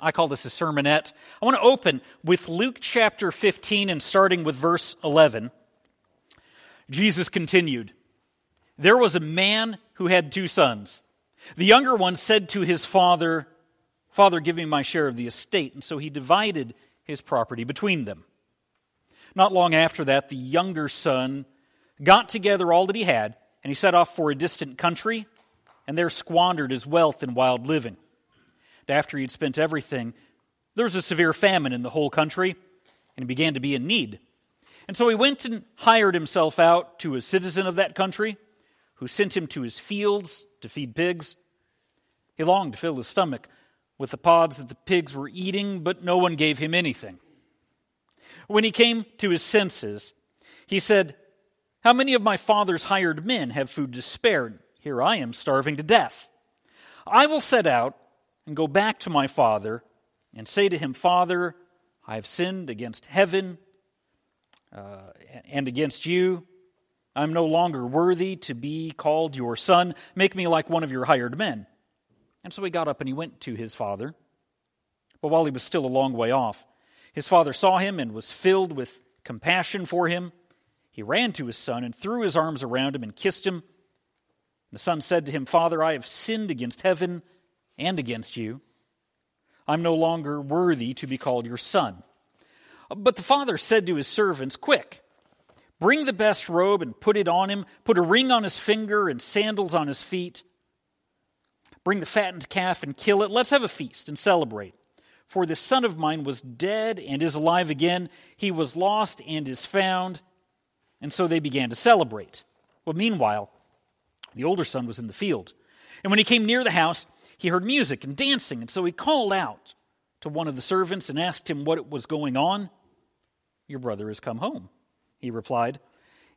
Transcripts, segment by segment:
I call this a sermonette. I want to open with Luke chapter 15 and starting with verse 11. Jesus continued There was a man who had two sons. The younger one said to his father, Father, give me my share of the estate. And so he divided his property between them. Not long after that, the younger son got together all that he had, and he set off for a distant country, and there squandered his wealth in wild living after he'd spent everything, there was a severe famine in the whole country, and he began to be in need. And so he went and hired himself out to a citizen of that country, who sent him to his fields to feed pigs. He longed to fill his stomach with the pods that the pigs were eating, but no one gave him anything. When he came to his senses, he said, How many of my father's hired men have food to spare? Here I am starving to death. I will set out and go back to my father and say to him, Father, I have sinned against heaven uh, and against you. I'm no longer worthy to be called your son. Make me like one of your hired men. And so he got up and he went to his father. But while he was still a long way off, his father saw him and was filled with compassion for him. He ran to his son and threw his arms around him and kissed him. The son said to him, Father, I have sinned against heaven and against you. I'm no longer worthy to be called your son. But the father said to his servants, Quick, bring the best robe and put it on him, put a ring on his finger and sandals on his feet. Bring the fattened calf and kill it. Let's have a feast and celebrate. For this son of mine was dead and is alive again. He was lost and is found. And so they began to celebrate. Well, meanwhile, the older son was in the field. And when he came near the house, he heard music and dancing, and so he called out to one of the servants and asked him what was going on. Your brother has come home, he replied,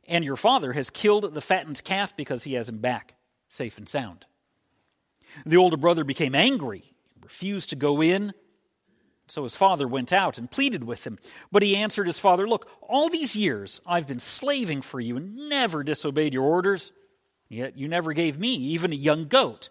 and your father has killed the fattened calf because he has him back, safe and sound. The older brother became angry and refused to go in. So his father went out and pleaded with him. But he answered his father, Look, all these years I've been slaving for you and never disobeyed your orders. Yet you never gave me even a young goat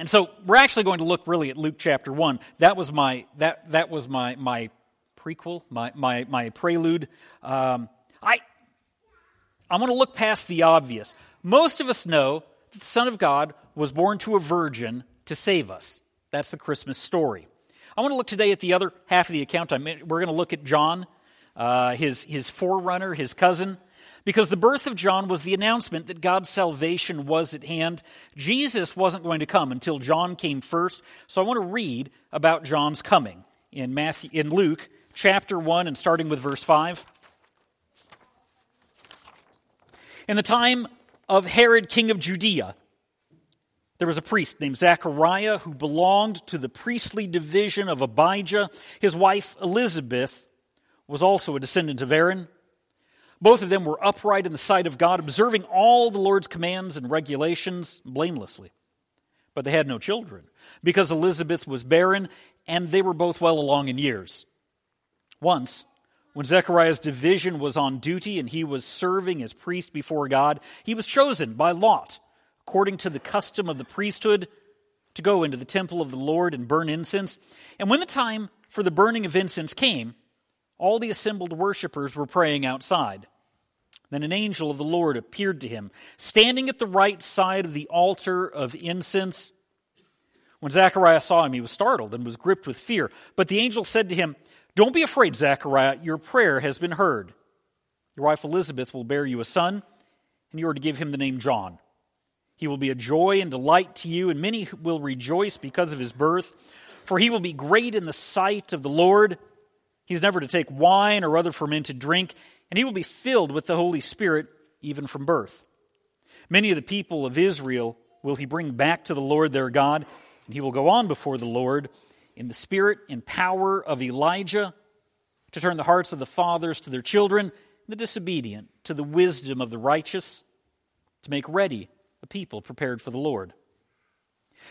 And so we're actually going to look really at Luke chapter 1. That was my, that, that was my, my prequel, my, my, my prelude. Um, I, I'm going to look past the obvious. Most of us know that the Son of God was born to a virgin to save us. That's the Christmas story. I want to look today at the other half of the account. I we're going to look at John, uh, his, his forerunner, his cousin because the birth of John was the announcement that God's salvation was at hand. Jesus wasn't going to come until John came first. So I want to read about John's coming in Matthew in Luke chapter 1 and starting with verse 5. In the time of Herod king of Judea, there was a priest named Zechariah who belonged to the priestly division of Abijah. His wife Elizabeth was also a descendant of Aaron. Both of them were upright in the sight of God, observing all the Lord's commands and regulations blamelessly. But they had no children, because Elizabeth was barren, and they were both well along in years. Once, when Zechariah's division was on duty and he was serving as priest before God, he was chosen by Lot, according to the custom of the priesthood, to go into the temple of the Lord and burn incense. And when the time for the burning of incense came, all the assembled worshippers were praying outside. Then an angel of the Lord appeared to him, standing at the right side of the altar of incense. When Zechariah saw him, he was startled and was gripped with fear. But the angel said to him, Don't be afraid, Zechariah, your prayer has been heard. Your wife Elizabeth will bear you a son, and you are to give him the name John. He will be a joy and delight to you, and many will rejoice because of his birth, for he will be great in the sight of the Lord. He's never to take wine or other fermented drink, and he will be filled with the Holy Spirit even from birth. Many of the people of Israel will he bring back to the Lord their God, and he will go on before the Lord in the spirit and power of Elijah to turn the hearts of the fathers to their children, the disobedient to the wisdom of the righteous, to make ready a people prepared for the Lord.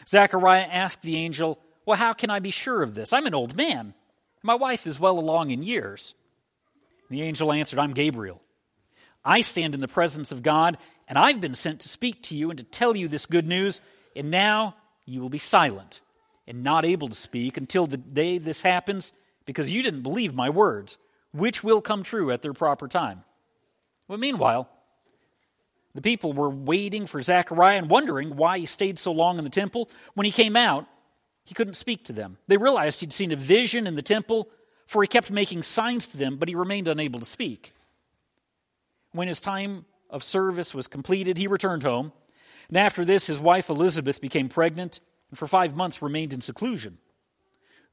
Zechariah asked the angel, Well, how can I be sure of this? I'm an old man. My wife is well along in years. The angel answered, I'm Gabriel. I stand in the presence of God, and I've been sent to speak to you and to tell you this good news, and now you will be silent and not able to speak until the day this happens, because you didn't believe my words, which will come true at their proper time. Well, meanwhile, the people were waiting for Zechariah and wondering why he stayed so long in the temple. When he came out, he couldn't speak to them. They realized he'd seen a vision in the temple, for he kept making signs to them, but he remained unable to speak. When his time of service was completed, he returned home. And after this, his wife Elizabeth became pregnant and for five months remained in seclusion.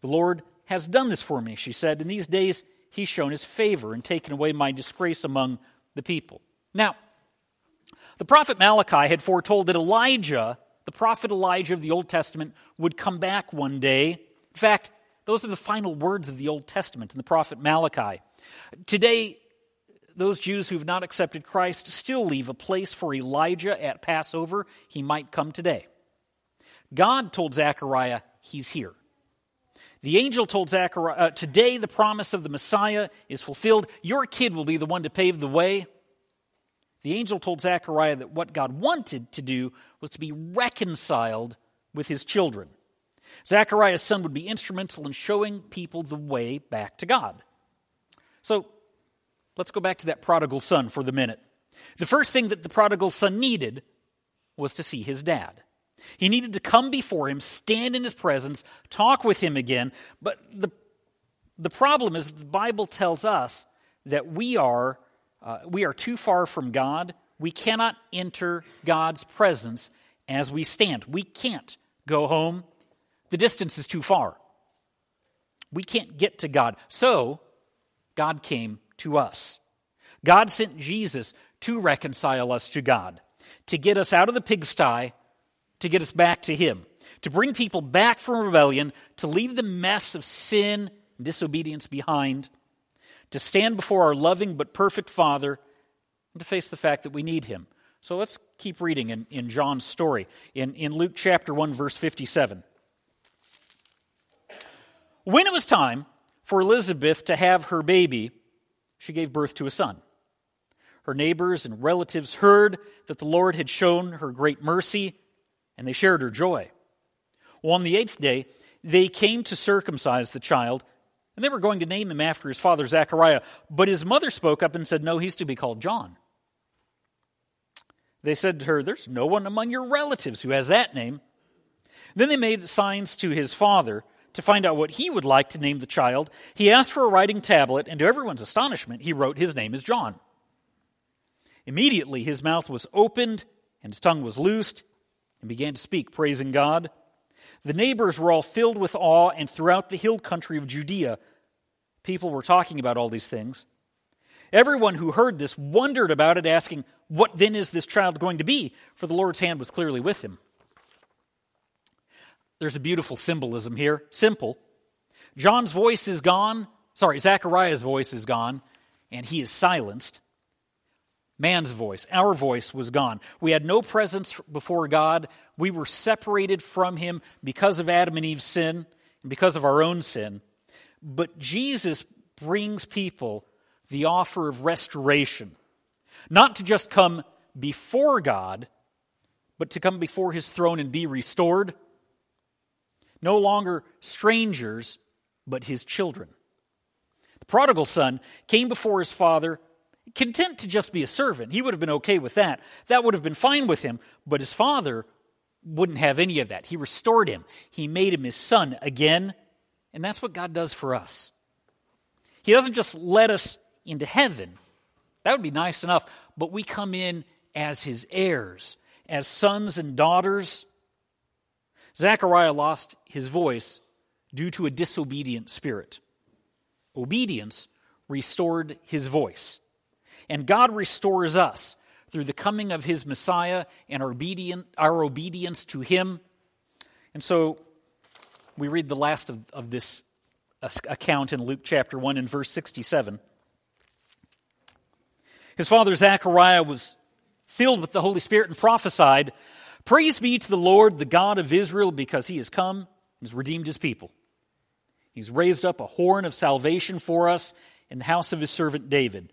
The Lord has done this for me, she said. In these days, he's shown his favor and taken away my disgrace among the people. Now, the prophet Malachi had foretold that Elijah, the prophet Elijah of the Old Testament, would come back one day. In fact, those are the final words of the Old Testament in the prophet Malachi. Today, those Jews who've not accepted Christ still leave a place for Elijah at Passover. He might come today. God told Zechariah, He's here. The angel told Zechariah, uh, Today the promise of the Messiah is fulfilled. Your kid will be the one to pave the way. The angel told Zechariah that what God wanted to do was to be reconciled with his children. Zechariah's son would be instrumental in showing people the way back to God. So let's go back to that prodigal son for the minute. The first thing that the prodigal son needed was to see his dad. He needed to come before him, stand in his presence, talk with him again. But the, the problem is the Bible tells us that we are uh, we are too far from God. We cannot enter God's presence as we stand. We can't go home. The distance is too far. We can't get to God. So, God came to us. God sent Jesus to reconcile us to God, to get us out of the pigsty, to get us back to Him, to bring people back from rebellion, to leave the mess of sin and disobedience behind, to stand before our loving but perfect Father and to face the fact that we need Him. So let's keep reading in, in John's story in, in Luke chapter 1, verse 57. When it was time for Elizabeth to have her baby, she gave birth to a son. Her neighbors and relatives heard that the Lord had shown her great mercy, and they shared her joy. Well, on the eighth day, they came to circumcise the child and they were going to name him after his father Zechariah, but his mother spoke up and said, No, he's to be called John. They said to her, There's no one among your relatives who has that name. Then they made signs to his father to find out what he would like to name the child. He asked for a writing tablet, and to everyone's astonishment, he wrote, His name is John. Immediately his mouth was opened, and his tongue was loosed, and began to speak, praising God. The neighbors were all filled with awe, and throughout the hill country of Judea, people were talking about all these things. Everyone who heard this wondered about it, asking, What then is this child going to be? For the Lord's hand was clearly with him. There's a beautiful symbolism here. Simple. John's voice is gone. Sorry, Zechariah's voice is gone, and he is silenced. Man's voice, our voice was gone. We had no presence before God. We were separated from Him because of Adam and Eve's sin and because of our own sin. But Jesus brings people the offer of restoration, not to just come before God, but to come before His throne and be restored. No longer strangers, but His children. The prodigal son came before his father content to just be a servant. He would have been okay with that. That would have been fine with him, but his father wouldn't have any of that. He restored him, he made him his son again, and that's what God does for us. He doesn't just let us into heaven, That would be nice enough, but we come in as his heirs, as sons and daughters. Zechariah lost his voice due to a disobedient spirit. Obedience restored his voice. And God restores us through the coming of his Messiah and our, obedient, our obedience to him. And so we read the last of, of this account in Luke chapter 1 and verse 67. His father Zechariah was filled with the Holy Spirit and prophesied, Praise be to the Lord, the God of Israel, because he has come and has redeemed his people. He's raised up a horn of salvation for us in the house of his servant David,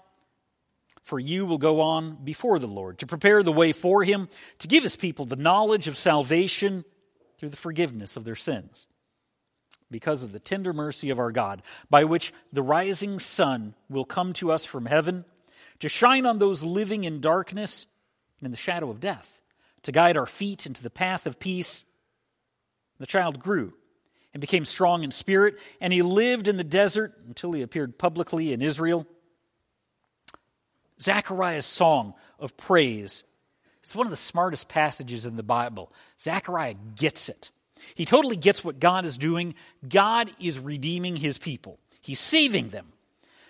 for you will go on before the Lord to prepare the way for him, to give his people the knowledge of salvation through the forgiveness of their sins because of the tender mercy of our God, by which the rising sun will come to us from heaven to shine on those living in darkness and in the shadow of death, to guide our feet into the path of peace. The child grew and became strong in spirit, and he lived in the desert until he appeared publicly in Israel. Zechariah's song of praise. It's one of the smartest passages in the Bible. Zechariah gets it. He totally gets what God is doing. God is redeeming his people, he's saving them.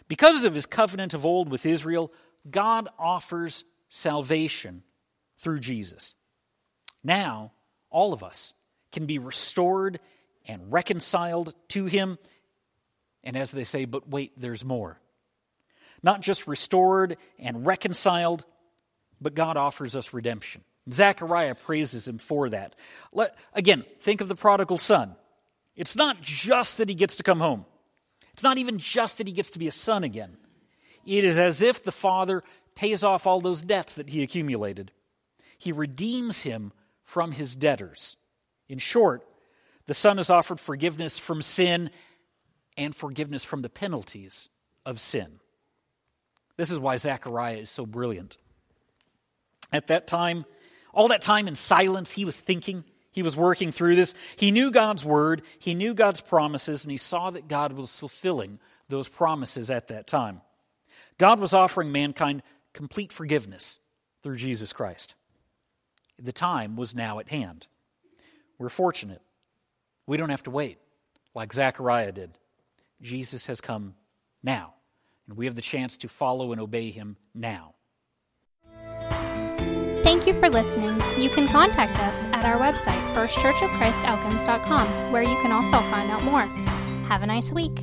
Because of his covenant of old with Israel, God offers salvation through Jesus. Now, all of us can be restored and reconciled to him. And as they say, but wait, there's more. Not just restored and reconciled, but God offers us redemption. Zechariah praises him for that. Let, again, think of the prodigal son. It's not just that he gets to come home, it's not even just that he gets to be a son again. It is as if the father pays off all those debts that he accumulated. He redeems him from his debtors. In short, the son is offered forgiveness from sin and forgiveness from the penalties of sin. This is why Zechariah is so brilliant. At that time, all that time in silence, he was thinking, he was working through this. He knew God's word, he knew God's promises, and he saw that God was fulfilling those promises at that time. God was offering mankind complete forgiveness through Jesus Christ. The time was now at hand. We're fortunate. We don't have to wait like Zechariah did. Jesus has come now, and we have the chance to follow and obey him now. Thank you for listening. You can contact us at our website, firstchurchofchristelkins.com, where you can also find out more. Have a nice week.